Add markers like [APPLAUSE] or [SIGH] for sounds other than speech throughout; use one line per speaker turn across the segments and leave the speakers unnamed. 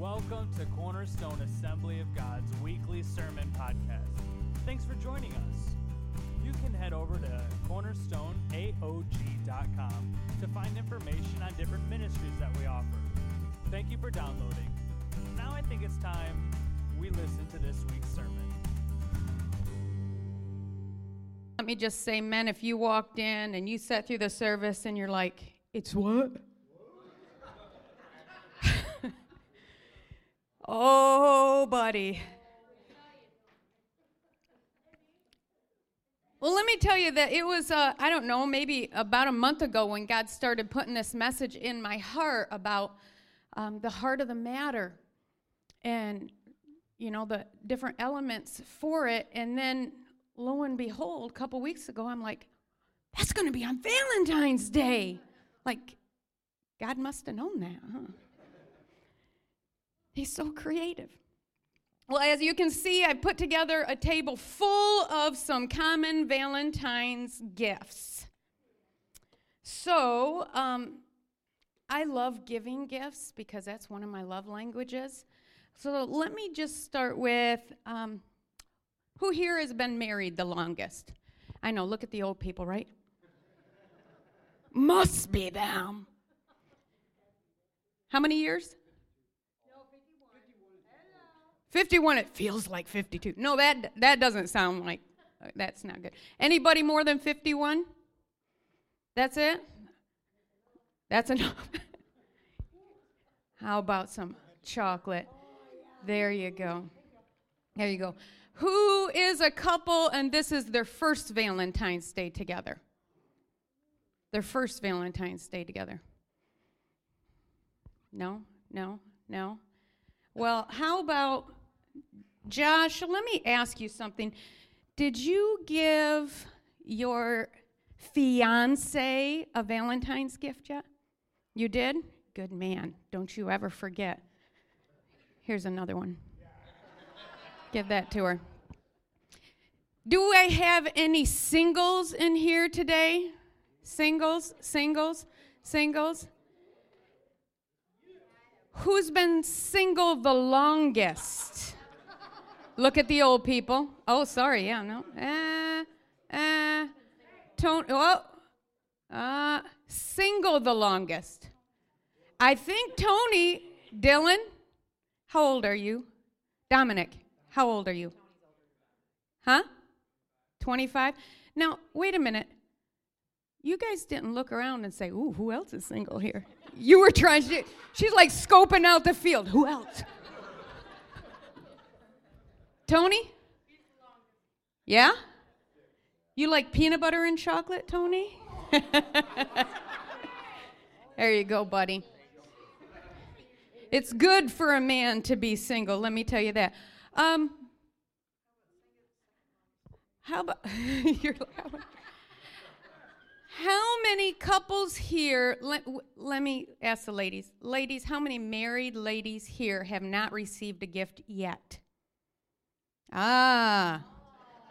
Welcome to Cornerstone Assembly of God's weekly sermon podcast. Thanks for joining us. You can head over to cornerstoneaog.com to find information on different ministries that we offer. Thank you for downloading. Now I think it's time we listen to this week's sermon.
Let me just say, men, if you walked in and you sat through the service and you're like, it's what? Oh, buddy. Well, let me tell you that it was, uh, I don't know, maybe about a month ago when God started putting this message in my heart about um, the heart of the matter and, you know, the different elements for it. And then lo and behold, a couple weeks ago, I'm like, that's going to be on Valentine's Day. Like, God must have known that, huh? He's so creative. Well, as you can see, I put together a table full of some common Valentine's gifts. So, um, I love giving gifts because that's one of my love languages. So, let me just start with um, who here has been married the longest? I know, look at the old people, right? Must be them. How many years? 51 it feels like 52 no that that doesn't sound like that's not good. Anybody more than 51 that's it? That's enough. [LAUGHS] How about some chocolate? There you go. There you go. Who is a couple and this is their first valentine's day together? Their first valentine's day together. No? No? No? Well how about Josh, let me ask you something. Did you give your fiance a Valentine's gift yet? You did? Good man. Don't you ever forget. Here's another one. Give that to her. Do I have any singles in here today? Singles, singles, singles. Who's been single the longest? Look at the old people. Oh, sorry. Yeah, no. Uh, uh, Tony. Oh, uh, single the longest. I think Tony, Dylan, how old are you? Dominic, how old are you? Huh? 25? Now, wait a minute. You guys didn't look around and say, Ooh, who else is single here? You were trying to, she's like scoping out the field. Who else? Tony? Yeah? You like peanut butter and chocolate, Tony? [LAUGHS] there you go, buddy. It's good for a man to be single, let me tell you that. Um, how about [LAUGHS] you're how many couples here let, let me ask the ladies ladies how many married ladies here have not received a gift yet Ah,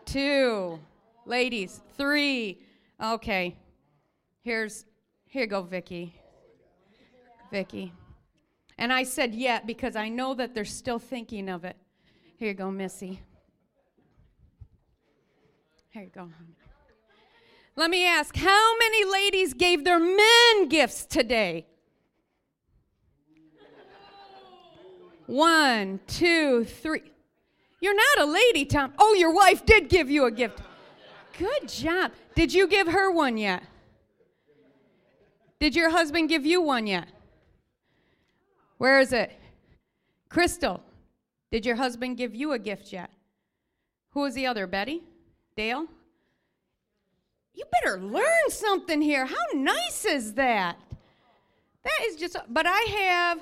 two. Ladies, three. Okay. Here's, here you go, Vicky. Vicky. And I said yet because I know that they're still thinking of it. Here you go, Missy. Here you go. Let me ask how many ladies gave their men gifts today? One, two, three. You're not a lady, Tom. Oh, your wife did give you a gift. Good job. Did you give her one yet? Did your husband give you one yet? Where is it? Crystal, did your husband give you a gift yet? Who was the other? Betty? Dale? You better learn something here. How nice is that? That is just, but I have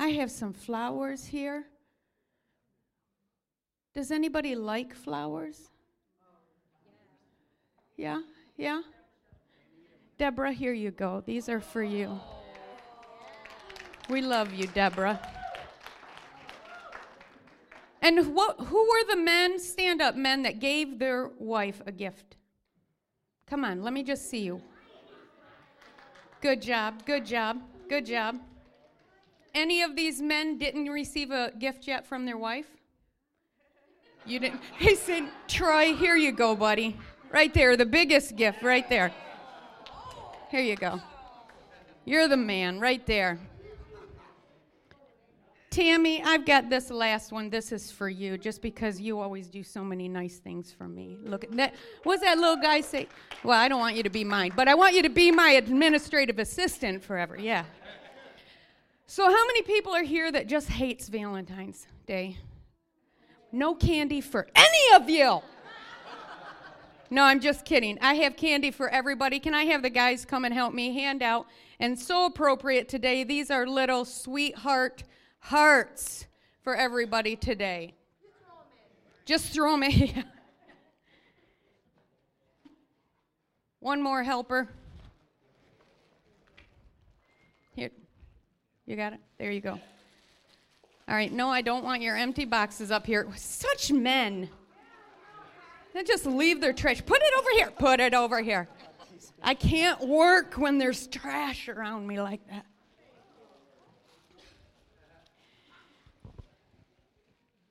I have some flowers here. Does anybody like flowers? Yeah, yeah. Deborah, here you go. These are for you. We love you, Deborah. And what, who were the men, stand up, men that gave their wife a gift? Come on, let me just see you. Good job, good job, Good job. Any of these men didn't receive a gift yet from their wife? You didn't? [LAUGHS] He said, Troy, here you go, buddy. Right there, the biggest gift, right there. Here you go. You're the man, right there. Tammy, I've got this last one. This is for you, just because you always do so many nice things for me. Look at that. What's that little guy say? Well, I don't want you to be mine, but I want you to be my administrative assistant forever. Yeah. So, how many people are here that just hates Valentine's Day? No candy for any of you. No, I'm just kidding. I have candy for everybody. Can I have the guys come and help me hand out? And so appropriate today. These are little sweetheart hearts for everybody today. Just throw them in. [LAUGHS] One more helper. Here. You got it? There you go. All right, no, I don't want your empty boxes up here. Such men. They just leave their trash. Put it over here. Put it over here. I can't work when there's trash around me like that.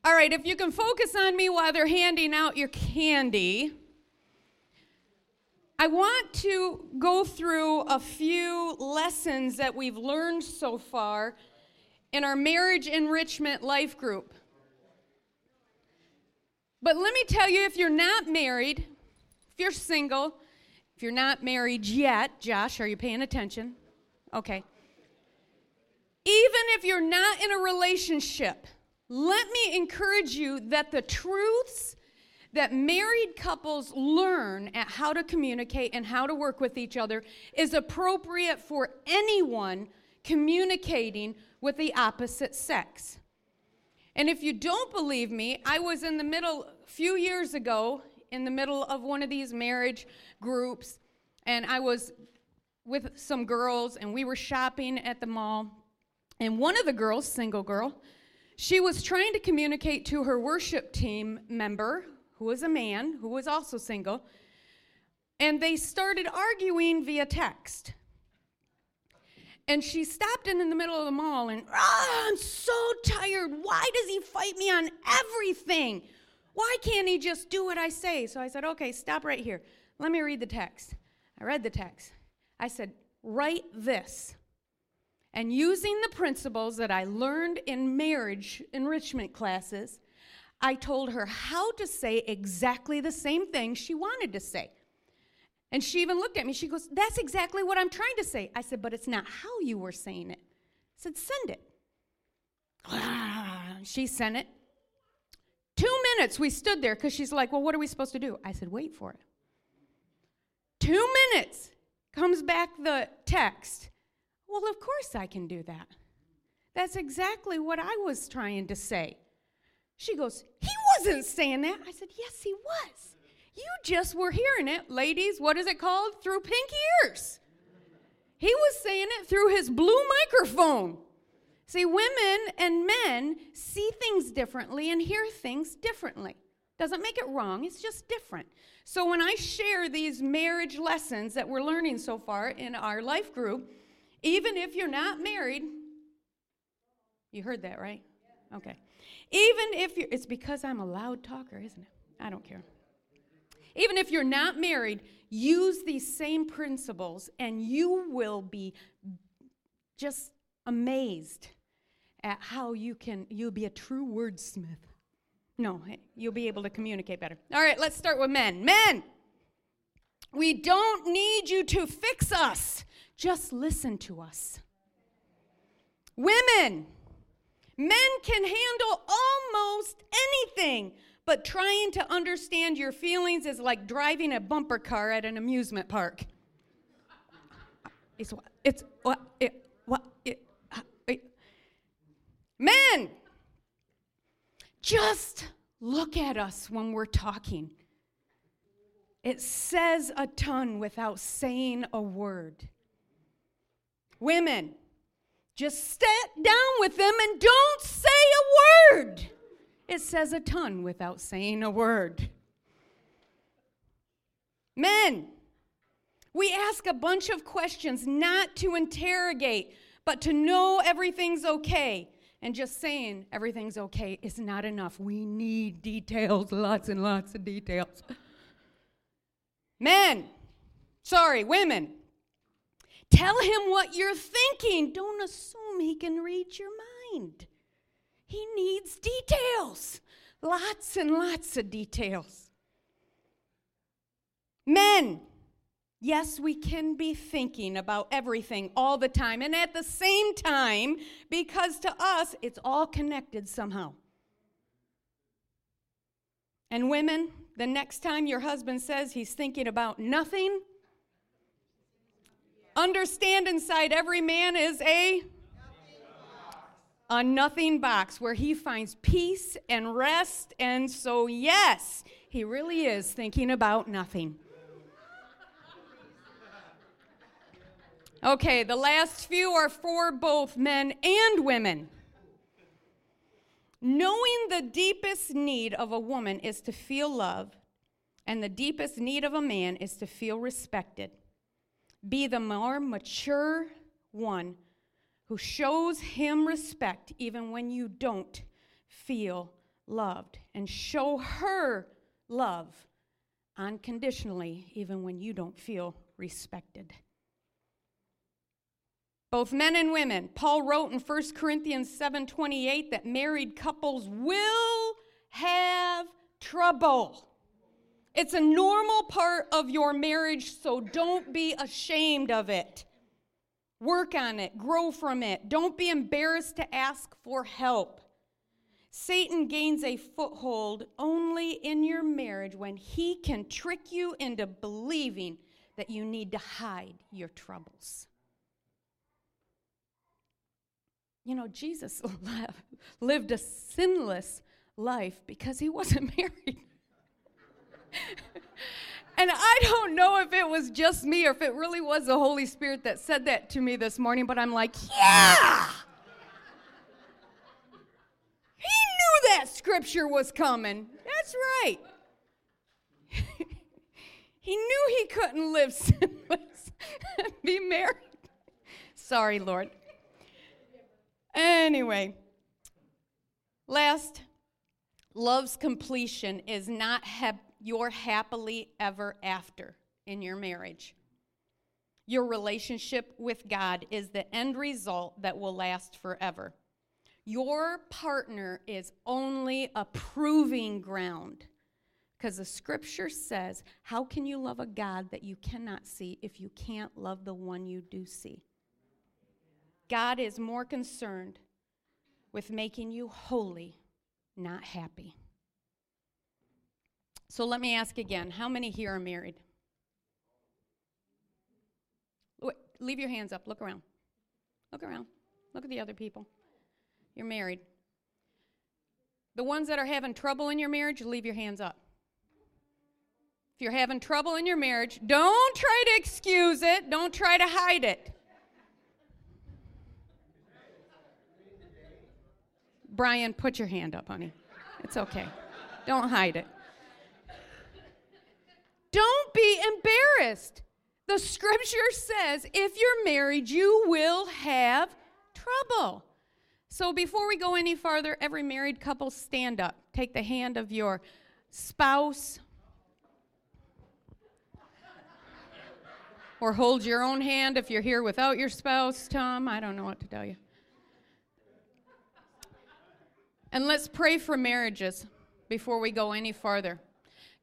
All right, if you can focus on me while they're handing out your candy, I want to go through a few lessons that we've learned so far in our marriage enrichment life group. But let me tell you if you're not married, if you're single, if you're not married yet, Josh, are you paying attention? Okay. Even if you're not in a relationship, let me encourage you that the truths that married couples learn at how to communicate and how to work with each other is appropriate for anyone communicating with the opposite sex. And if you don't believe me, I was in the middle, a few years ago, in the middle of one of these marriage groups, and I was with some girls, and we were shopping at the mall. And one of the girls, single girl, she was trying to communicate to her worship team member, who was a man, who was also single, and they started arguing via text. And she stopped in, in the middle of the mall and, ah, I'm so tired. Why does he fight me on everything? Why can't he just do what I say? So I said, okay, stop right here. Let me read the text. I read the text. I said, write this. And using the principles that I learned in marriage enrichment classes, I told her how to say exactly the same thing she wanted to say. And she even looked at me. She goes, That's exactly what I'm trying to say. I said, But it's not how you were saying it. I said, Send it. [SIGHS] she sent it. Two minutes we stood there because she's like, Well, what are we supposed to do? I said, Wait for it. Two minutes comes back the text. Well, of course I can do that. That's exactly what I was trying to say. She goes, He wasn't saying that. I said, Yes, he was. You just were hearing it, ladies. What is it called? Through pink ears. He was saying it through his blue microphone. See, women and men see things differently and hear things differently. Doesn't make it wrong, it's just different. So when I share these marriage lessons that we're learning so far in our life group, even if you're not married, you heard that, right? Okay. Even if you're, it's because I'm a loud talker, isn't it? I don't care. Even if you're not married, use these same principles and you will be just amazed at how you can you'll be a true wordsmith. No, you'll be able to communicate better. All right, let's start with men. Men, we don't need you to fix us. Just listen to us. Women, men can handle almost anything but trying to understand your feelings is like driving a bumper car at an amusement park. It's what, it's what, it, what, it, uh, it. Men, just look at us when we're talking. It says a ton without saying a word. Women, just sit down with them and don't say a word. It says a ton without saying a word. Men, we ask a bunch of questions not to interrogate, But to know everything's okay and just saying everything's okay is not enough. We need details, lots and lots of details. Men, sorry, women, tell him what you're thinking. Don't assume he can read your mind. He needs details, lots and lots of details. Men, Yes, we can be thinking about everything all the time. And at the same time, because to us, it's all connected somehow. And women, the next time your husband says he's thinking about nothing, understand inside every man is a a nothing box where he finds peace and rest. And so, yes, he really is thinking about nothing. Okay, the last few are for both men and women. Knowing the deepest need of a woman is to feel love, and the deepest need of a man is to feel respected. Be the more mature one who shows him respect even when you don't feel loved, and show her love unconditionally even when you don't feel respected both men and women. Paul wrote in 1 Corinthians 7:28 that married couples will have trouble. It's a normal part of your marriage, so don't be ashamed of it. Work on it, grow from it. Don't be embarrassed to ask for help. Satan gains a foothold only in your marriage when he can trick you into believing that you need to hide your troubles. You know, Jesus [LAUGHS] lived a sinless life because he wasn't [LAUGHS] married. [LAUGHS] and I don't know if it was just me or if it really was the Holy Spirit that said that to me this morning, but I'm like, yeah! He knew that scripture was coming. That's right. [LAUGHS] he knew he couldn't live [LAUGHS] sinless and be married. Sorry, Lord. Anyway, last, love's completion is not hap- your happily ever after in your marriage. Your relationship with God is the end result that will last forever. Your partner is only a proving ground. Because the scripture says, How can you love a God that you cannot see if you can't love the one you do see? God is more concerned with making you holy, not happy. So let me ask again how many here are married? leave your hands up. Look around. Look around. Look at the other people. You're married. The ones that are having trouble in your marriage, leave your hands up. If you're having trouble in your marriage, don't try to excuse it, don't try to hide it. Brian, put your hand up, honey. It's okay. Don't hide it. Don't be embarrassed. The scripture says if you're married, you will have trouble. So before we go any farther, every married couple stand up. Take the hand of your spouse. Or hold your own hand if you're here without your spouse, Tom. I don't know what to tell you. And let's pray for marriages before we go any farther.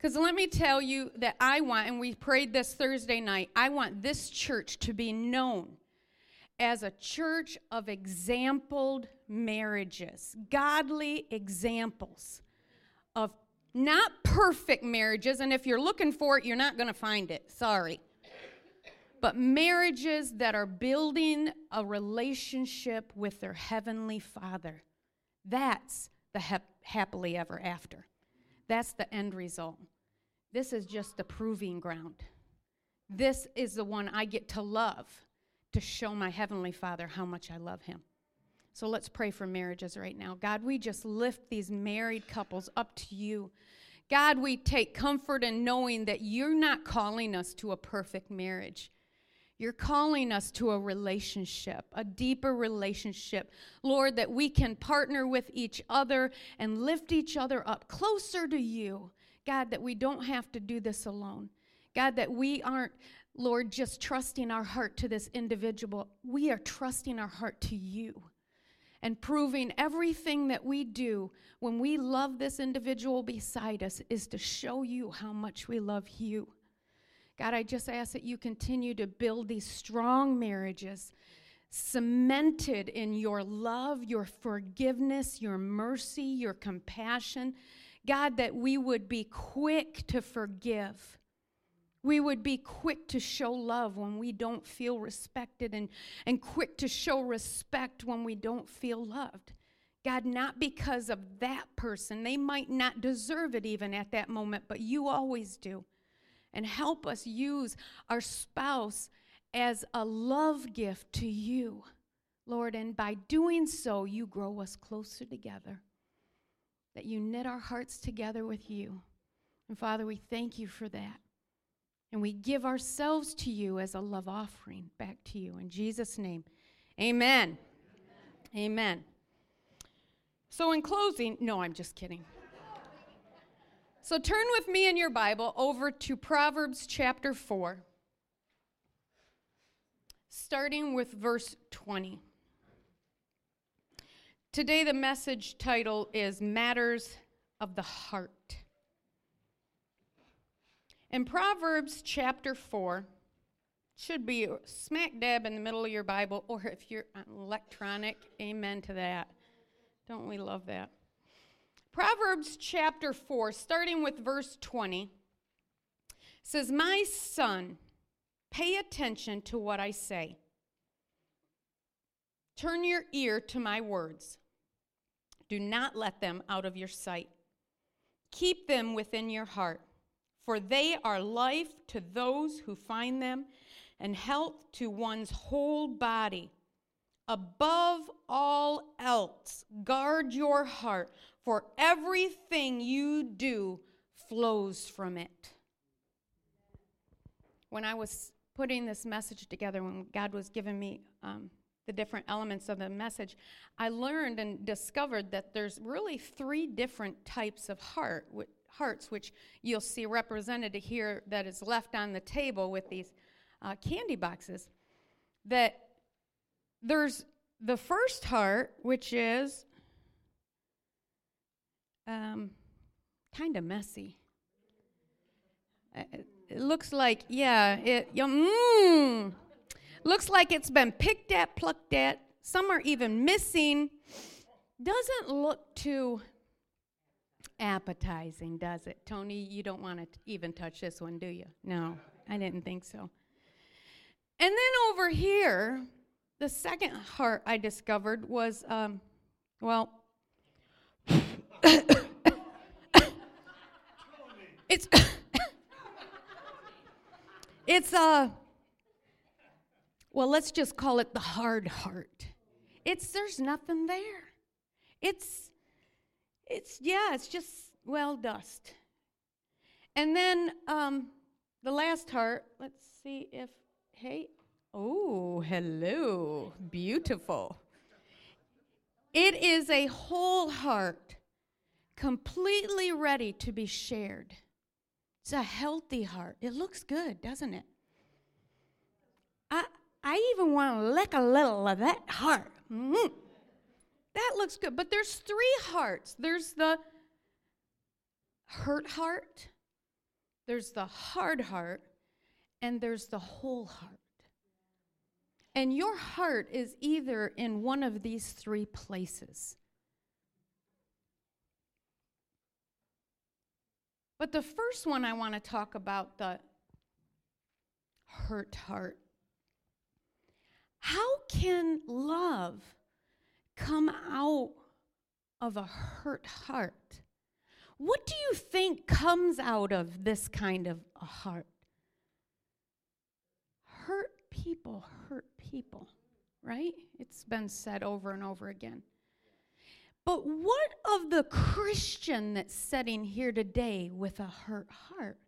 Because let me tell you that I want, and we prayed this Thursday night, I want this church to be known as a church of exampled marriages, godly examples of not perfect marriages. And if you're looking for it, you're not going to find it. Sorry. But marriages that are building a relationship with their heavenly Father that's the hap- happily ever after. That's the end result. This is just the proving ground. This is the one I get to love to show my Heavenly Father how much I love Him. So let's pray for marriages right now. God, we just lift these married couples up to you. God, we take comfort in knowing that you're not calling us to a perfect marriage. You're calling us to a relationship, a deeper relationship. Lord, that we can partner with each other and lift each other up closer to you. God, that we don't have to do this alone. God, that we aren't, Lord, just trusting our heart to this individual. We are trusting our heart to you and proving everything that we do when we love this individual beside us is to show you how much we love you. God, I just ask that you continue to build these strong marriages, cemented in your love, your forgiveness, your mercy, your compassion. God, that we would be quick to forgive. We would be quick to show love when we don't feel respected and, and quick to show respect when we don't feel loved. God, not because of that person. They might not deserve it even at that moment, but you always do and help us use our spouse as a love gift to you, Lord. And by doing so, you grow us closer together, that you knit our hearts together with you. And Father, we thank you for that. And we give ourselves to you as a love offering back to you. In Jesus' name, amen. Amen. amen. So, in closing, no, I'm just kidding. So turn with me in your Bible over to Proverbs chapter 4, starting with verse 20. Today, the message title is Matters of the Heart. In Proverbs chapter 4, should be smack dab in the middle of your Bible, or if you're electronic, amen to that. Don't we love that? Proverbs chapter 4, starting with verse 20, says, My son, pay attention to what I say. Turn your ear to my words. Do not let them out of your sight. Keep them within your heart, for they are life to those who find them and health to one's whole body. Above all else, guard your heart for everything you do flows from it. When I was putting this message together, when God was giving me um, the different elements of the message, I learned and discovered that there's really three different types of heart, hearts, which you'll see represented here that is left on the table with these uh, candy boxes. That there's the first heart, which is um, kind of messy. Uh, it looks like, yeah, it mm, looks like it's been picked at, plucked at. Some are even missing. Doesn't look too appetizing, does it? Tony, you don't want to even touch this one, do you? No, I didn't think so. And then over here, the second heart I discovered was, um, well, [COUGHS] it's [COUGHS] it's a uh, well, let's just call it the hard heart. It's there's nothing there. It's it's yeah, it's just well dust. And then um, the last heart. Let's see if hey. Oh, hello, beautiful. It is a whole heart, completely ready to be shared. It's a healthy heart. It looks good, doesn't it? I, I even want to lick a little of that heart. Mm-hmm. That looks good. But there's three hearts there's the hurt heart, there's the hard heart, and there's the whole heart. And your heart is either in one of these three places. But the first one I want to talk about the hurt heart. How can love come out of a hurt heart? What do you think comes out of this kind of a heart? Hurt people hurt people, right? It's been said over and over again. But what of the Christian that's sitting here today with a hurt heart?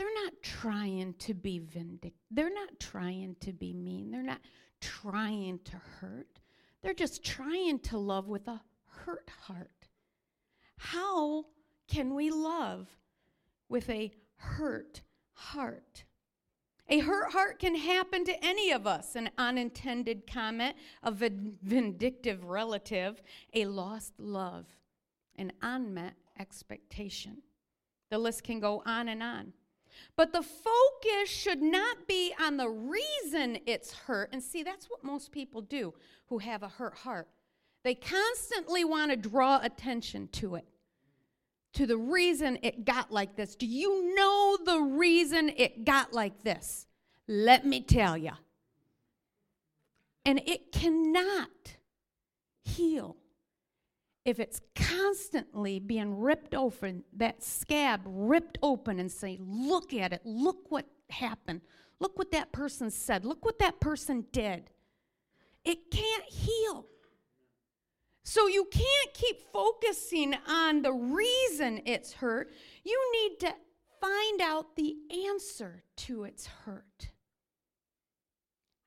They're not trying to be vindictive. They're not trying to be mean. They're not trying to hurt. They're just trying to love with a hurt heart. How can we love with a hurt heart? A hurt heart can happen to any of us an unintended comment, a vindictive relative, a lost love, an unmet expectation. The list can go on and on. But the focus should not be on the reason it's hurt. And see, that's what most people do who have a hurt heart. They constantly want to draw attention to it, to the reason it got like this. Do you know the reason it got like this? Let me tell you. And it cannot heal if it's constantly being ripped open, that scab ripped open, and say, Look at it, look what happened, look what that person said, look what that person did. It can't heal. So you can't keep focusing on the reason it's hurt. You need to find out the answer to its hurt.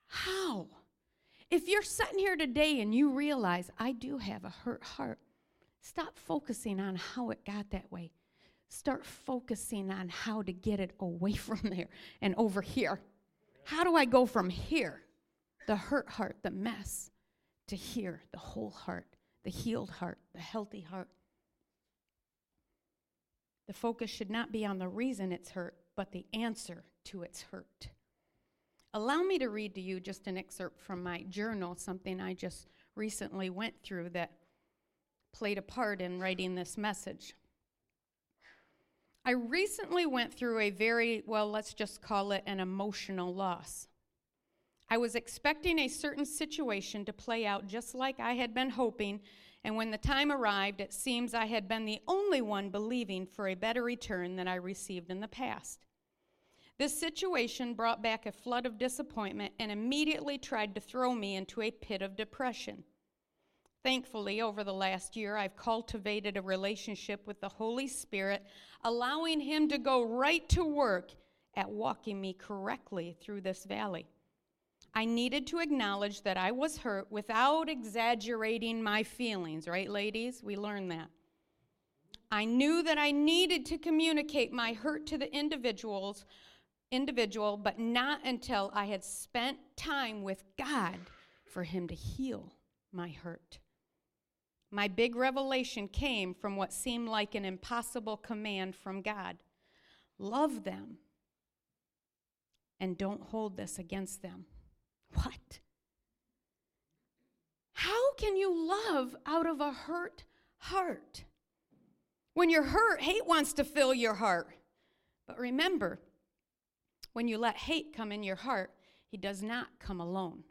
How? If you're sitting here today and you realize, I do have a hurt heart, stop focusing on how it got that way. Start focusing on how to get it away [LAUGHS] from there and over here. How do I go from here, the hurt heart, the mess, to here, the whole heart, the healed heart, the healthy heart? The focus should not be on the reason it's hurt, but the answer to its hurt. Allow me to read to you just an excerpt from my journal, something I just recently went through that played a part in writing this message. I recently went through a very, well, let's just call it an emotional loss. I was expecting a certain situation to play out just like I had been hoping, and when the time arrived, it seems I had been the only one believing for a better return than I received in the past. This situation brought back a flood of disappointment and immediately tried to throw me into a pit of depression. Thankfully, over the last year, I've cultivated a relationship with the Holy Spirit, allowing Him to go right to work at walking me correctly through this valley. I needed to acknowledge that I was hurt without exaggerating my feelings, right, ladies? We learned that. I knew that I needed to communicate my hurt to the individuals individual, but not until I had spent time with God for Him to heal my hurt. My big revelation came from what seemed like an impossible command from God love them and don't hold this against them. What? How can you love out of a hurt heart? When you're hurt, hate wants to fill your heart. But remember, when you let hate come in your heart, he does not come alone.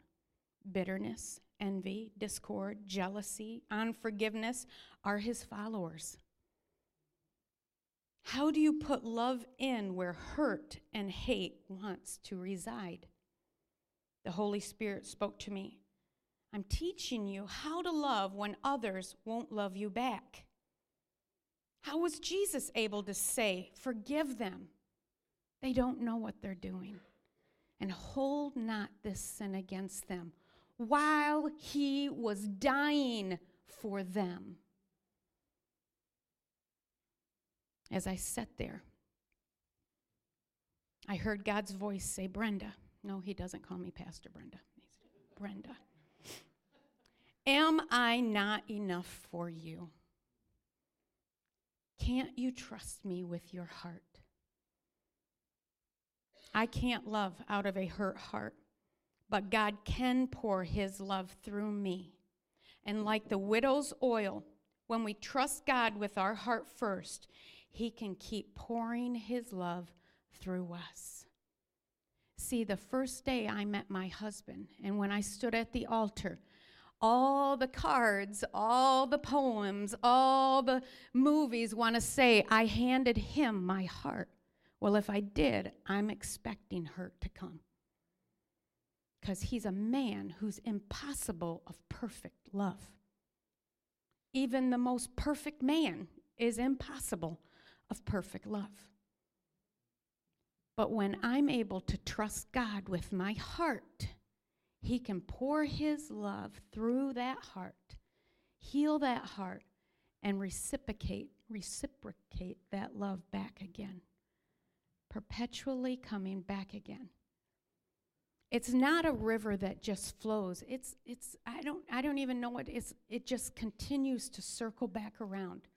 Bitterness, envy, discord, jealousy, unforgiveness are his followers. How do you put love in where hurt and hate wants to reside? The Holy Spirit spoke to me. I'm teaching you how to love when others won't love you back. How was Jesus able to say, Forgive them? They don't know what they're doing. And hold not this sin against them while he was dying for them. As I sat there, I heard God's voice say, Brenda. No, he doesn't call me Pastor Brenda. Brenda. Am I not enough for you? Can't you trust me with your heart? I can't love out of a hurt heart, but God can pour his love through me. And like the widow's oil, when we trust God with our heart first, he can keep pouring his love through us. See, the first day I met my husband, and when I stood at the altar, all the cards, all the poems, all the movies want to say, I handed him my heart. Well, if I did, I'm expecting hurt to come. Because he's a man who's impossible of perfect love. Even the most perfect man is impossible of perfect love. But when I'm able to trust God with my heart, He can pour His love through that heart, heal that heart, and reciprocate, reciprocate that love back again. Perpetually coming back again. It's not a river that just flows. It's it's I don't I don't even know what it's it just continues to circle back around.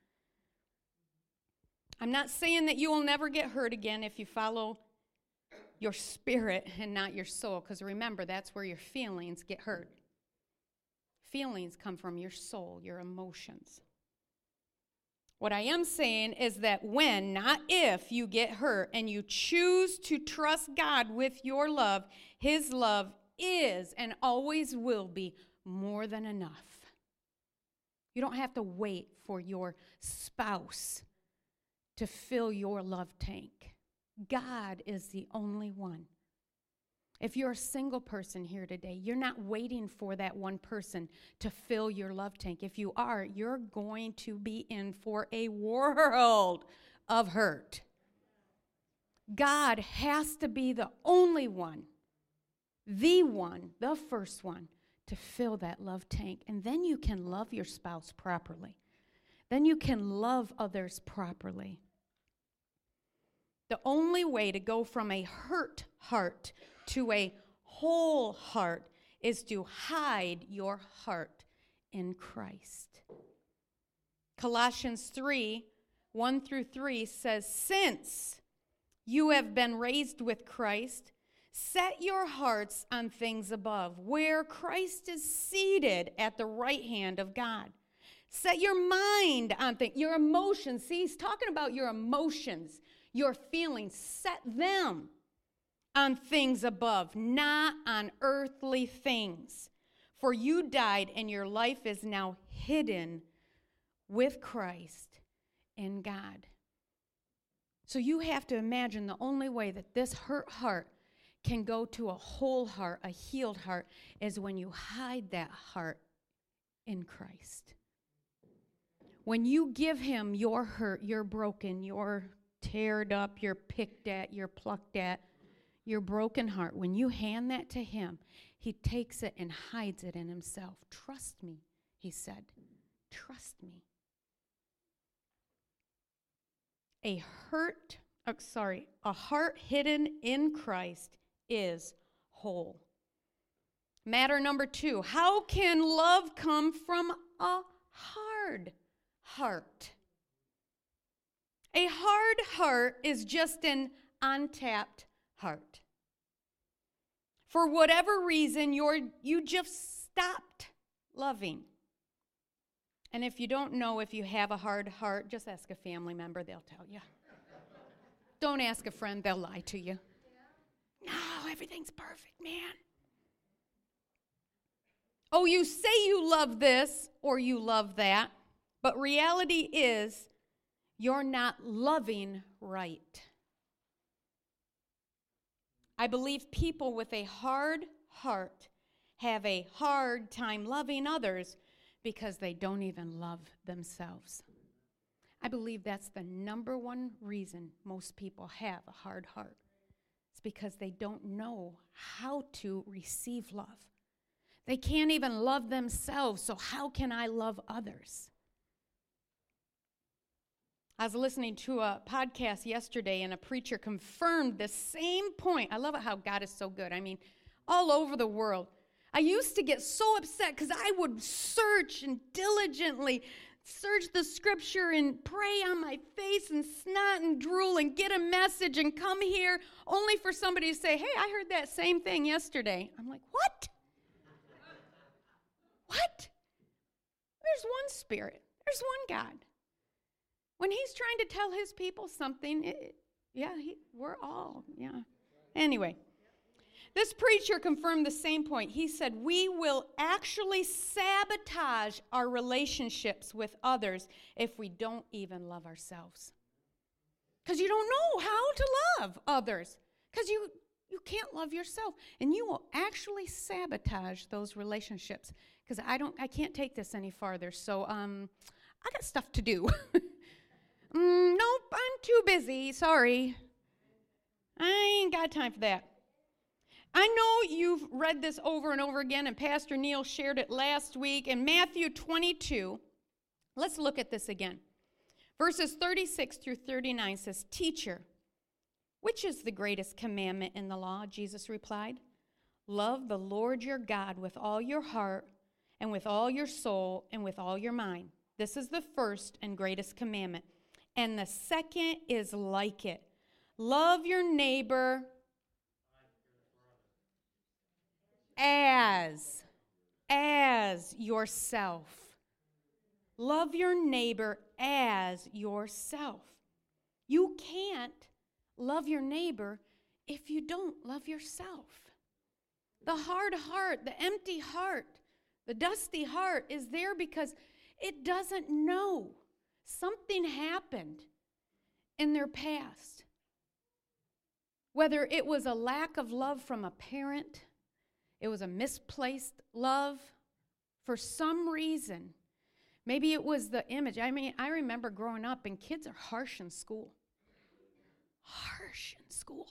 I'm not saying that you will never get hurt again if you follow your spirit and not your soul, because remember, that's where your feelings get hurt. Feelings come from your soul, your emotions. What I am saying is that when, not if, you get hurt and you choose to trust God with your love, His love is and always will be more than enough. You don't have to wait for your spouse to fill your love tank. God is the only one. If you're a single person here today, you're not waiting for that one person to fill your love tank. If you are, you're going to be in for a world of hurt. God has to be the only one, the one, the first one to fill that love tank. And then you can love your spouse properly. Then you can love others properly. The only way to go from a hurt heart to a whole heart is to hide your heart in Christ. Colossians 3 1 through 3 says, Since you have been raised with Christ, set your hearts on things above, where Christ is seated at the right hand of God. Set your mind on things, your emotions. See, he's talking about your emotions your feelings, set them on things above, not on earthly things. For you died, and your life is now hidden with Christ in God. So you have to imagine the only way that this hurt heart can go to a whole heart, a healed heart, is when you hide that heart in Christ. When you give Him your hurt, your broken, your teared up, you're picked at, you're plucked at, your broken heart, when you hand that to Him, He takes it and hides it in Himself. Trust me, He said. Trust me. A hurt, oh, sorry, a heart hidden in Christ is whole. Matter number two how can love come from a hard heart? A hard heart is just an untapped heart. For whatever reason, you're, you just stopped loving. And if you don't know if you have a hard heart, just ask a family member, they'll tell you. [LAUGHS] don't ask a friend, they'll lie to you. No, everything's perfect, man. Oh, you say you love this or you love that, but reality is you're not loving right. I believe people with a hard heart have a hard time loving others because they don't even love themselves. I believe that's the number one reason most people have a hard heart. It's because they don't know how to receive love. They can't even love themselves, so how can I love others? I was listening to a podcast yesterday, and a preacher confirmed the same point. I love it how God is so good. I mean, all over the world. I used to get so upset because I would search and diligently search the scripture and pray on my face and snot and drool and get a message and come here only for somebody to say, Hey, I heard that same thing yesterday. I'm like, What? [LAUGHS] what? There's one spirit, there's one God. When he's trying to tell his people something, it, yeah, he, we're all, yeah. Anyway, this preacher confirmed the same point. He said, We will actually sabotage our relationships with others if we don't even love ourselves. Because you don't know how to love others. Because you, you can't love yourself. And you will actually sabotage those relationships. Because I don't I can't take this any farther. So um I got stuff to do. [LAUGHS] Mm, nope, I'm too busy. Sorry. I ain't got time for that. I know you've read this over and over again, and Pastor Neil shared it last week in Matthew 22. Let's look at this again. Verses 36 through 39 says, Teacher, which is the greatest commandment in the law? Jesus replied, Love the Lord your God with all your heart, and with all your soul, and with all your mind. This is the first and greatest commandment. And the second is like it love your neighbor as as yourself. Love your neighbor as yourself. You can't love your neighbor if you don't love yourself. The hard heart, the empty heart, the dusty heart is there because it doesn't know something happened in their past. Whether it was a lack of love from a parent, it was a misplaced love for some reason. Maybe it was the image. I mean, I remember growing up, and kids are harsh in school. Harsh in school.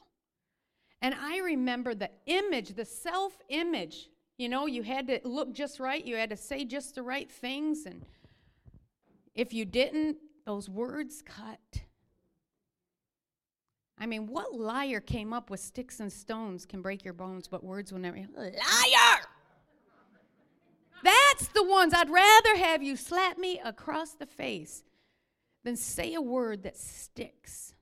And I remember the image, the self image. You know, you had to look just right, you had to say just the right things. And if you didn't, those words cut. I mean, what liar came up with sticks and stones can break your bones, but words will never? Liar! That's the ones I'd rather have you slap me across the face than say a word that sticks.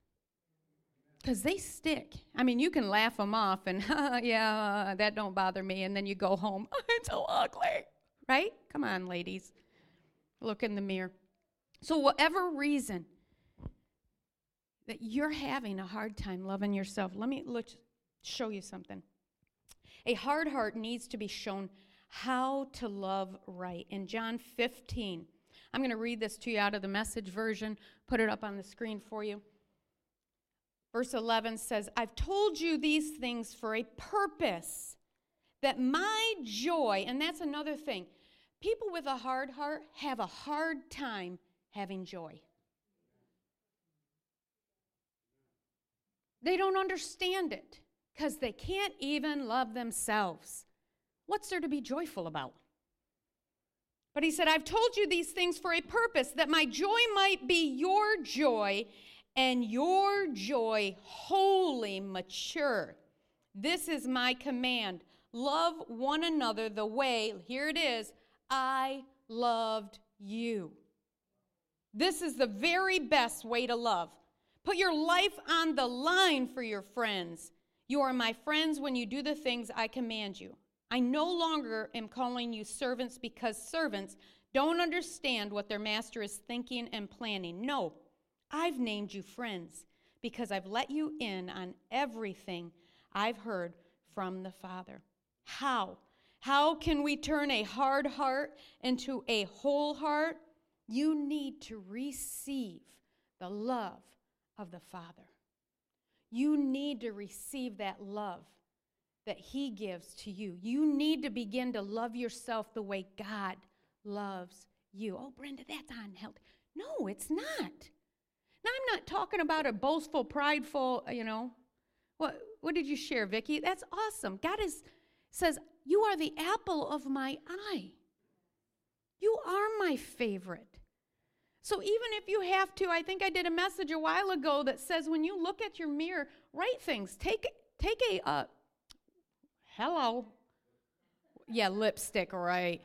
Because they stick. I mean, you can laugh them off and, [LAUGHS] yeah, that don't bother me, and then you go home. [LAUGHS] it's so ugly. Right? Come on, ladies. Look in the mirror. So, whatever reason, that you're having a hard time loving yourself, let me show you something. A hard heart needs to be shown how to love right. In John 15, I'm going to read this to you out of the message version, put it up on the screen for you. Verse 11 says, I've told you these things for a purpose, that my joy, and that's another thing, people with a hard heart have a hard time having joy. They don't understand it because they can't even love themselves. What's there to be joyful about? But he said, I've told you these things for a purpose, that my joy might be your joy and your joy wholly mature. This is my command love one another the way, here it is, I loved you. This is the very best way to love. Put your life on the line for your friends. You are my friends when you do the things I command you. I no longer am calling you servants because servants don't understand what their master is thinking and planning. No, I've named you friends because I've let you in on everything I've heard from the Father. How? How can we turn a hard heart into a whole heart? You need to receive the love of the Father. You need to receive that love that He gives to you. You need to begin to love yourself the way God loves you. Oh, Brenda, that's unhealthy. No, it's not. Now, I'm not talking about a boastful, prideful, you know. What, what did you share, Vicki? That's awesome. God is, says, You are the apple of my eye. You are my favorite. So even if you have to, I think I did a message a while ago that says when you look at your mirror, write things. Take take a uh, hello. Yeah, lipstick, right.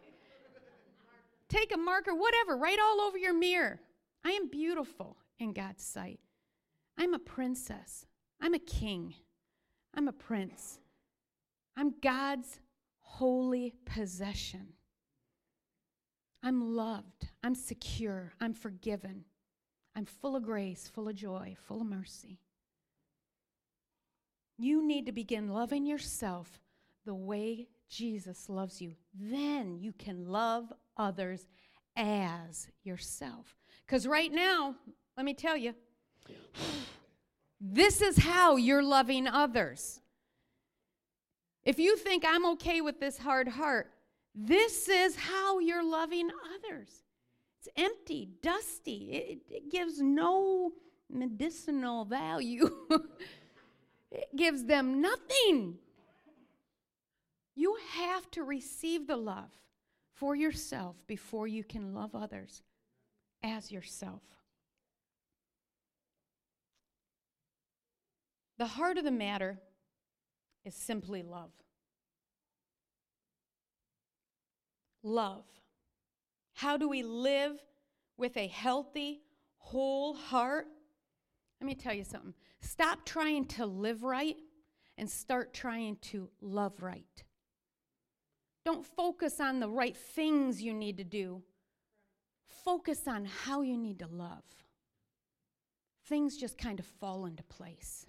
Take a marker, whatever, write all over your mirror. I am beautiful in God's sight. I'm a princess. I'm a king. I'm a prince. I'm God's holy possession. I'm loved. I'm secure. I'm forgiven. I'm full of grace, full of joy, full of mercy. You need to begin loving yourself the way Jesus loves you. Then you can love others as yourself. Because right now, let me tell you, [SIGHS] this is how you're loving others. If you think I'm okay with this hard heart, this is how you're loving others. It's empty, dusty, it, it gives no medicinal value. [LAUGHS] it gives them nothing. You have to receive the love for yourself before you can love others as yourself. The heart of the matter is simply love. Love. How do we live with a healthy, whole heart? Let me tell you something. Stop trying to live right and start trying to love right. Don't focus on the right things you need to do. Focus on how you need to love. Things just kind of fall into place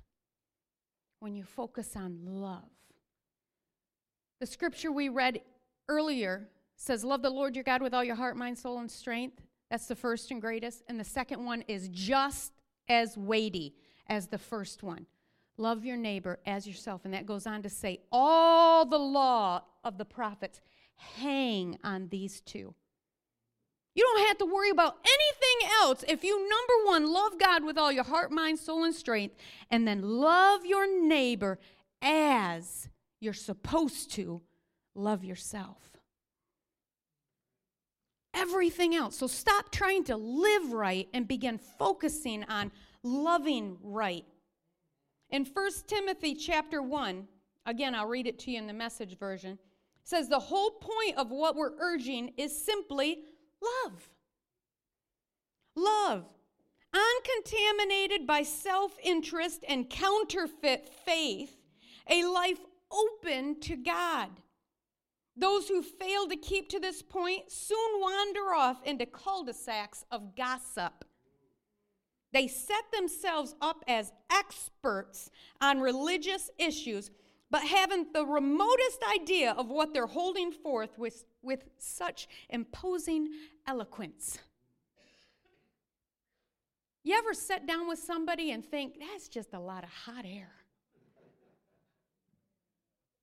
when you focus on love. The scripture we read earlier says, Love the Lord your God with all your heart, mind, soul, and strength. That's the first and greatest. And the second one is just as weighty as the first one. Love your neighbor as yourself. And that goes on to say, All the law of the prophets hang on these two. You don't have to worry about anything else if you, number one, love God with all your heart, mind, soul, and strength, and then love your neighbor as you're supposed to love yourself. Everything else. So stop trying to live right and begin focusing on loving right. In 1 Timothy chapter 1, again, I'll read it to you in the message version, says the whole point of what we're urging is simply Love. Love. Uncontaminated by self interest and counterfeit faith, a life open to God. Those who fail to keep to this point soon wander off into cul de sacs of gossip. They set themselves up as experts on religious issues but haven't the remotest idea of what they're holding forth with, with such imposing eloquence. You ever sit down with somebody and think, that's just a lot of hot air?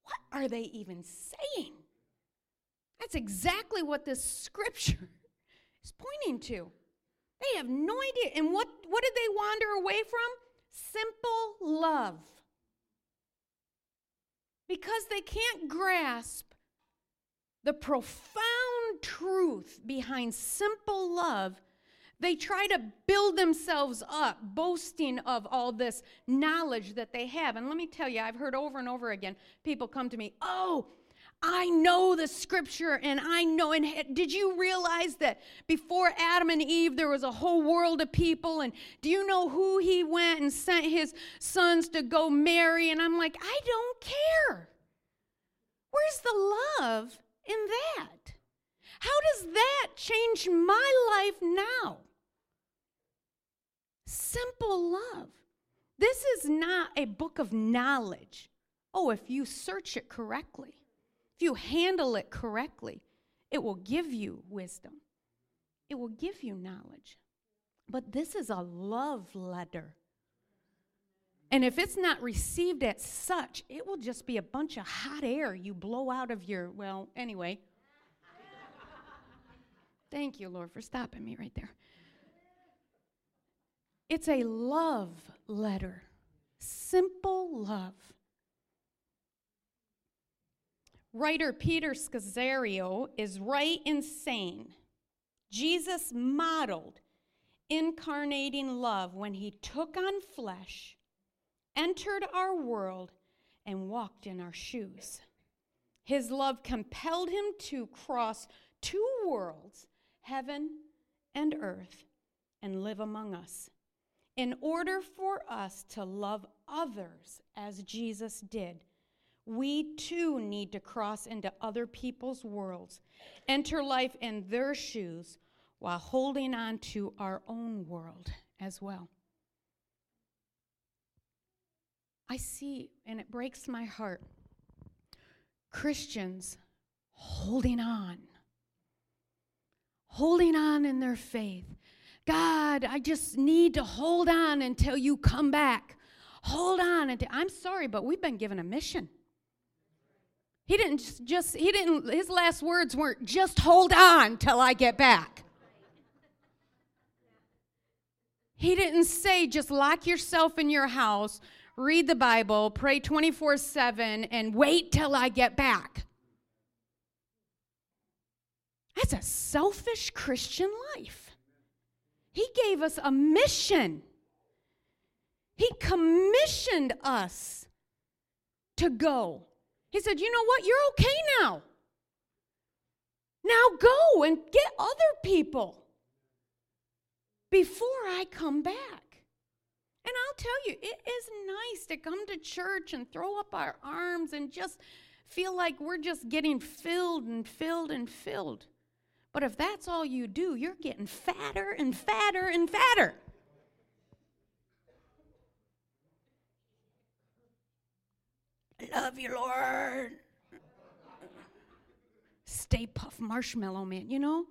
What are they even saying? That's exactly what this scripture [LAUGHS] is pointing to. They have no idea. And what, what did they wander away from? Simple love because they can't grasp the profound truth behind simple love, they try to build themselves up, boasting of all this knowledge that they have. And let me tell you, I've heard over and over again people come to me, Oh, I know the scripture and I know. And did you realize that before Adam and Eve, there was a whole world of people? And do you know who he went and sent his sons to go marry? And I'm like, I don't care. Where's the love in that? How does that change my life now? Simple love. This is not a book of knowledge. Oh, if you search it correctly. If you handle it correctly, it will give you wisdom, it will give you knowledge. But this is a love letter. And if it's not received as such, it will just be a bunch of hot air you blow out of your, well, anyway. [LAUGHS] Thank you, Lord, for stopping me right there. It's a love letter, simple love. Writer Peter Scazzero is right in saying Jesus modeled incarnating love when he took on flesh, entered our world, and walked in our shoes. His love compelled him to cross two worlds, heaven and earth, and live among us. In order for us to love others as Jesus did, we too need to cross into other people's worlds, enter life in their shoes while holding on to our own world as well. I see, and it breaks my heart, Christians holding on, holding on in their faith. God, I just need to hold on until you come back. Hold on until I'm sorry, but we've been given a mission. He didn't just, he didn't, his last words weren't, just hold on till I get back. He didn't say, just lock yourself in your house, read the Bible, pray 24 7, and wait till I get back. That's a selfish Christian life. He gave us a mission. He commissioned us to go. He said, You know what? You're okay now. Now go and get other people before I come back. And I'll tell you, it is nice to come to church and throw up our arms and just feel like we're just getting filled and filled and filled. But if that's all you do, you're getting fatter and fatter and fatter. Love you, Lord. Stay Puft Marshmallow Man, you know?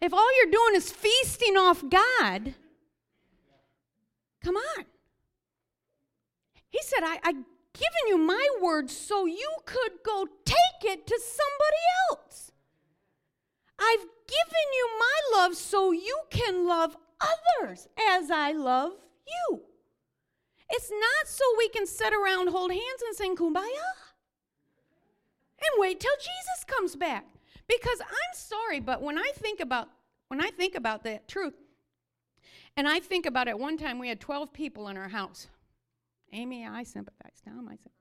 If all you're doing is feasting off God, come on. He said, I, I given you my word so you could go take it to somebody else. I've given you my love so you can love others as I love you. It's not so we can sit around, hold hands, and sing kumbaya and wait till Jesus comes back. Because I'm sorry, but when I think about when I think about that truth, and I think about it, one time we had 12 people in our house. Amy, I sympathize. Tom, I sympathize.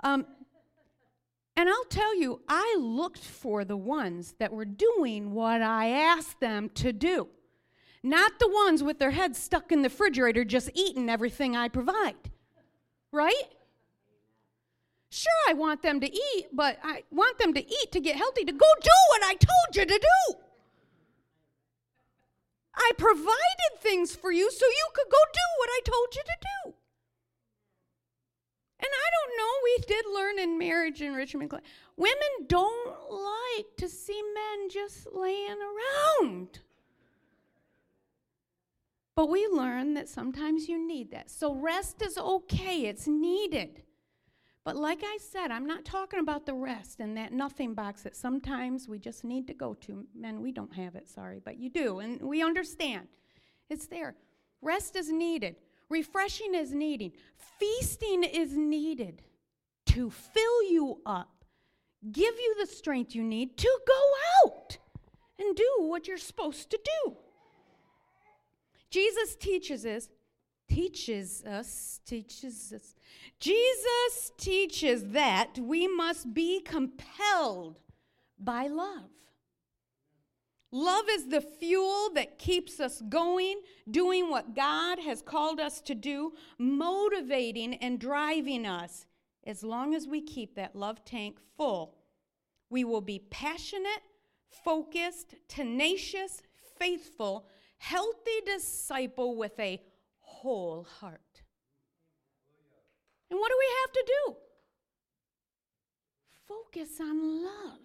Um, and I'll tell you, I looked for the ones that were doing what I asked them to do, not the ones with their heads stuck in the refrigerator just eating everything I provide. Right? Sure, I want them to eat, but I want them to eat to get healthy, to go do what I told you to do. I provided things for you so you could go do what I told you to do. And I don't know, we did learn in marriage enrichment class. Women don't like to see men just laying around. But we learn that sometimes you need that. So rest is okay, it's needed. But like I said, I'm not talking about the rest and that nothing box that sometimes we just need to go to. Men, we don't have it, sorry, but you do, and we understand. It's there. Rest is needed. Refreshing is needed. Feasting is needed to fill you up, give you the strength you need to go out and do what you're supposed to do. Jesus teaches us, teaches us, teaches us. Jesus teaches that we must be compelled by love. Love is the fuel that keeps us going, doing what God has called us to do, motivating and driving us. As long as we keep that love tank full, we will be passionate, focused, tenacious, faithful, healthy disciple with a whole heart. And what do we have to do? Focus on love.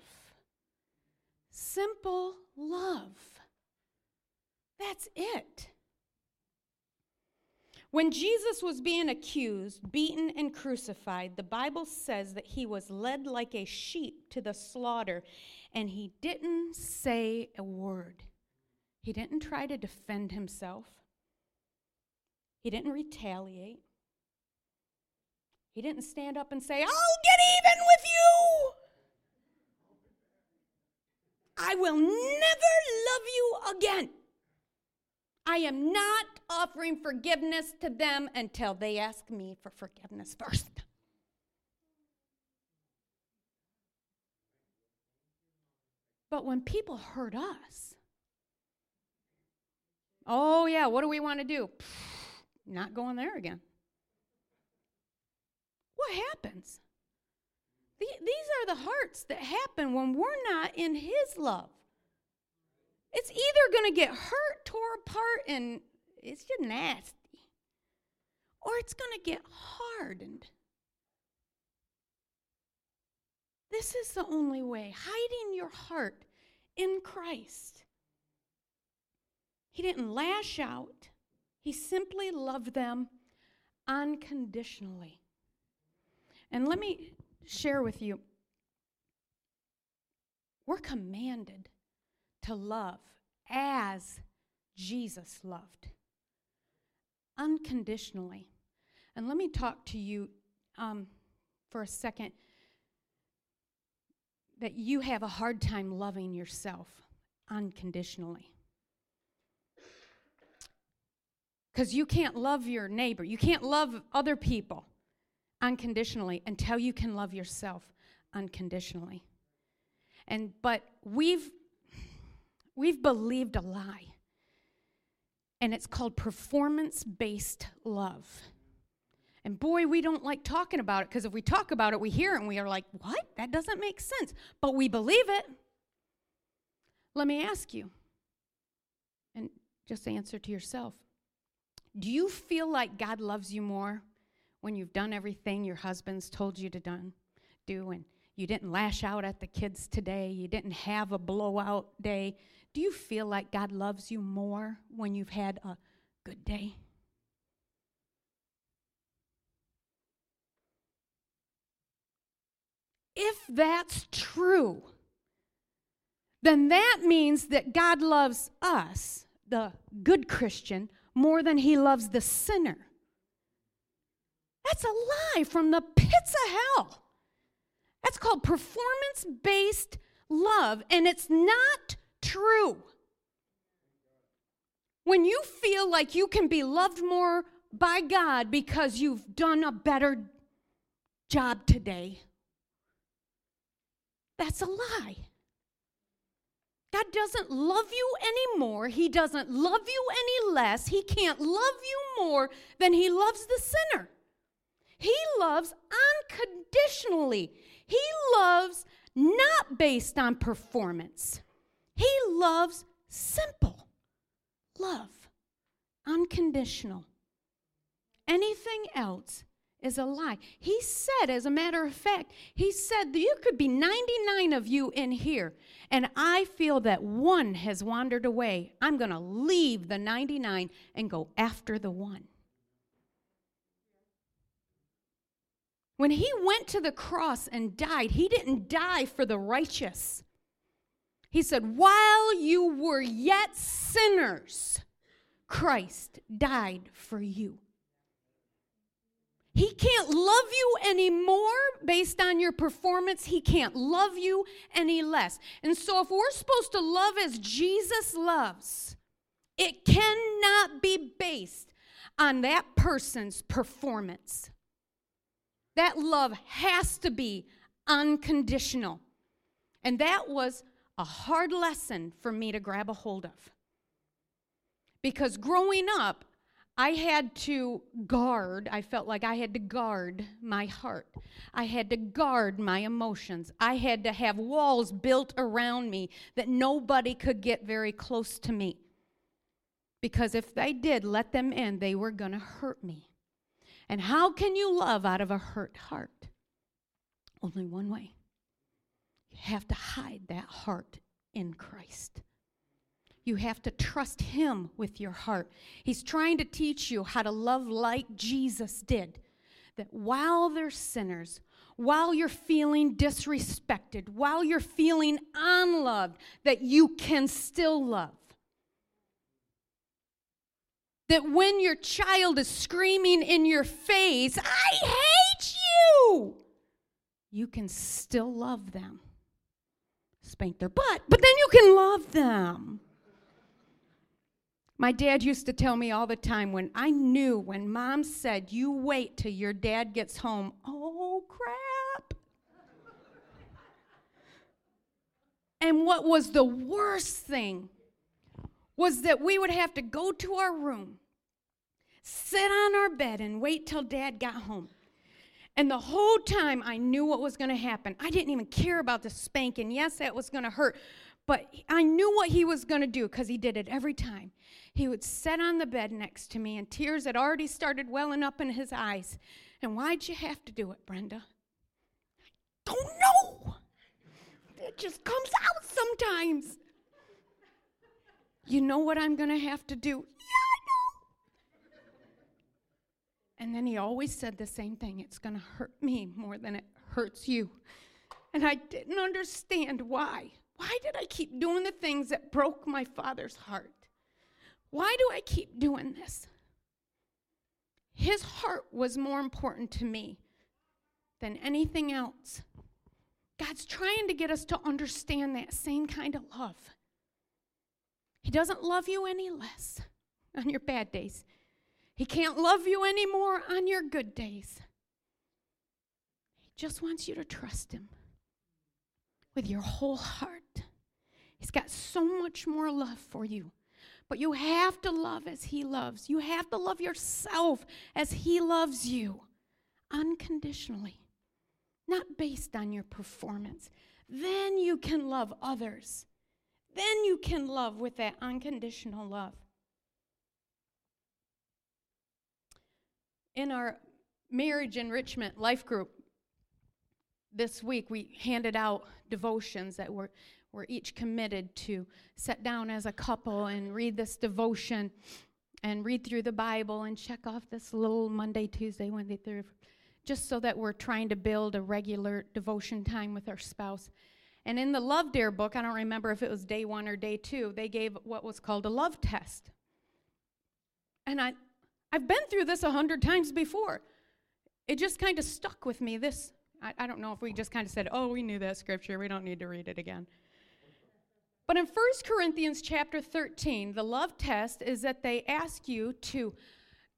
Simple love. That's it. When Jesus was being accused, beaten, and crucified, the Bible says that he was led like a sheep to the slaughter, and he didn't say a word. He didn't try to defend himself, he didn't retaliate. He didn't stand up and say, I'll get even with you. I will never love you again. I am not offering forgiveness to them until they ask me for forgiveness first. But when people hurt us, oh, yeah, what do we want to do? [SIGHS] Not going there again. What happens? these are the hearts that happen when we're not in His love. It's either going to get hurt, tore apart, and it's just nasty, or it's going to get hardened. This is the only way hiding your heart in Christ. He didn't lash out, He simply loved them unconditionally. And let me share with you we're commanded to love as Jesus loved, unconditionally. And let me talk to you um, for a second that you have a hard time loving yourself unconditionally. Because you can't love your neighbor, you can't love other people unconditionally until you can love yourself unconditionally. And but we've we've believed a lie. And it's called performance-based love. And boy, we don't like talking about it because if we talk about it, we hear it and we are like, what? That doesn't make sense. But we believe it. Let me ask you, and just answer to yourself do you feel like God loves you more when you've done everything your husband's told you to done, do and you didn't lash out at the kids today, you didn't have a blowout day? Do you feel like God loves you more when you've had a good day? If that's true, then that means that God loves us, the good Christian, more than he loves the sinner. That's a lie from the pits of hell. That's called performance based love, and it's not true. When you feel like you can be loved more by God because you've done a better job today, that's a lie. God doesn't love you anymore. He doesn't love you any less. He can't love you more than He loves the sinner. He loves unconditionally. He loves not based on performance. He loves simple love, unconditional. Anything else is a lie. He said, as a matter of fact, he said, You could be 99 of you in here, and I feel that one has wandered away. I'm going to leave the 99 and go after the one. When he went to the cross and died, he didn't die for the righteous. He said, While you were yet sinners, Christ died for you. He can't love you anymore based on your performance. He can't love you any less. And so, if we're supposed to love as Jesus loves, it cannot be based on that person's performance. That love has to be unconditional. And that was a hard lesson for me to grab a hold of. Because growing up, I had to guard, I felt like I had to guard my heart. I had to guard my emotions. I had to have walls built around me that nobody could get very close to me. Because if they did let them in, they were going to hurt me. And how can you love out of a hurt heart? Only one way. You have to hide that heart in Christ. You have to trust Him with your heart. He's trying to teach you how to love like Jesus did. That while they're sinners, while you're feeling disrespected, while you're feeling unloved, that you can still love. That when your child is screaming in your face, I hate you, you can still love them. Spank their butt, but then you can love them. My dad used to tell me all the time when I knew when mom said, You wait till your dad gets home, oh crap. and what was the worst thing was that we would have to go to our room, sit on our bed, and wait till dad got home. And the whole time I knew what was going to happen. I didn't even care about the spanking. Yes, that was going to hurt. But I knew what he was going to do because he did it every time. He would sit on the bed next to me, and tears had already started welling up in his eyes. And why'd you have to do it, Brenda? I don't know. It just comes out sometimes. You know what I'm going to have to do? Yeah, I know. And then he always said the same thing it's going to hurt me more than it hurts you. And I didn't understand why. Why did I keep doing the things that broke my father's heart? Why do I keep doing this? His heart was more important to me than anything else. God's trying to get us to understand that same kind of love. He doesn't love you any less on your bad days. He can't love you anymore on your good days. He just wants you to trust Him with your whole heart. He's got so much more love for you. But you have to love as He loves. You have to love yourself as He loves you unconditionally, not based on your performance. Then you can love others. Then you can love with that unconditional love. In our marriage enrichment life group this week, we handed out devotions that were we're each committed to sit down as a couple and read this devotion and read through the Bible and check off this little Monday, Tuesday, Wednesday, Thursday, just so that we're trying to build a regular devotion time with our spouse. And in the Love Dare book, I don't remember if it was day one or day two, they gave what was called a love test. And I, I've been through this a hundred times before. It just kind of stuck with me. This, I, I don't know if we just kind of said, oh, we knew that scripture, we don't need to read it again. But in 1 Corinthians chapter 13, the love test is that they ask you to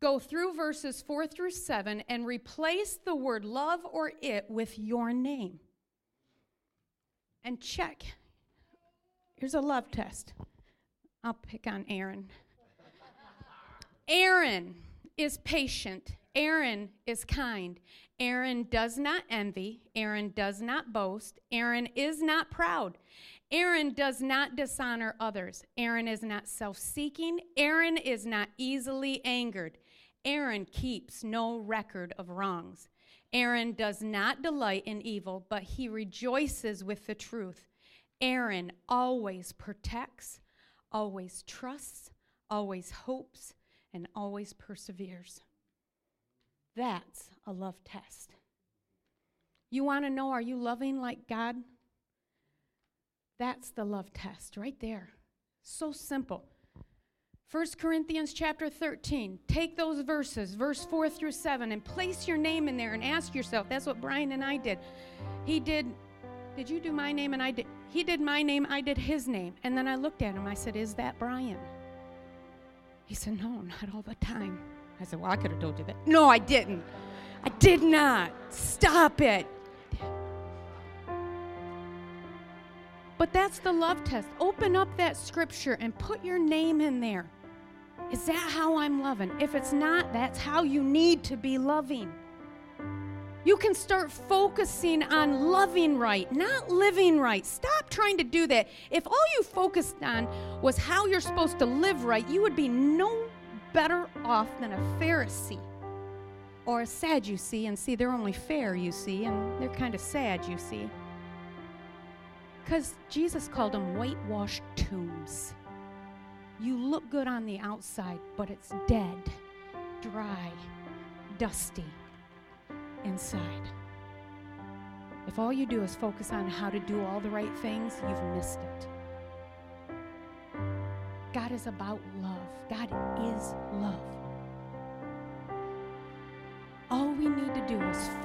go through verses 4 through 7 and replace the word love or it with your name. And check. Here's a love test. I'll pick on Aaron. Aaron is patient. Aaron is kind. Aaron does not envy. Aaron does not boast. Aaron is not proud. Aaron does not dishonor others. Aaron is not self seeking. Aaron is not easily angered. Aaron keeps no record of wrongs. Aaron does not delight in evil, but he rejoices with the truth. Aaron always protects, always trusts, always hopes, and always perseveres. That's a love test. You want to know are you loving like God? That's the love test right there. So simple. 1 Corinthians chapter 13. Take those verses, verse 4 through 7, and place your name in there and ask yourself. That's what Brian and I did. He did, did you do my name? And I did, he did my name, I did his name. And then I looked at him, I said, Is that Brian? He said, No, not all the time. I said, Well, I could have told you that. No, I didn't. I did not. Stop it. But that's the love test. Open up that scripture and put your name in there. Is that how I'm loving? If it's not, that's how you need to be loving. You can start focusing on loving right, not living right. Stop trying to do that. If all you focused on was how you're supposed to live right, you would be no better off than a Pharisee or a Sadducee. And see, they're only fair, you see, and they're kind of sad, you see. Because Jesus called them whitewashed tombs. You look good on the outside, but it's dead, dry, dusty inside. If all you do is focus on how to do all the right things, you've missed it. God is about love. God is love. All we need to do is focus.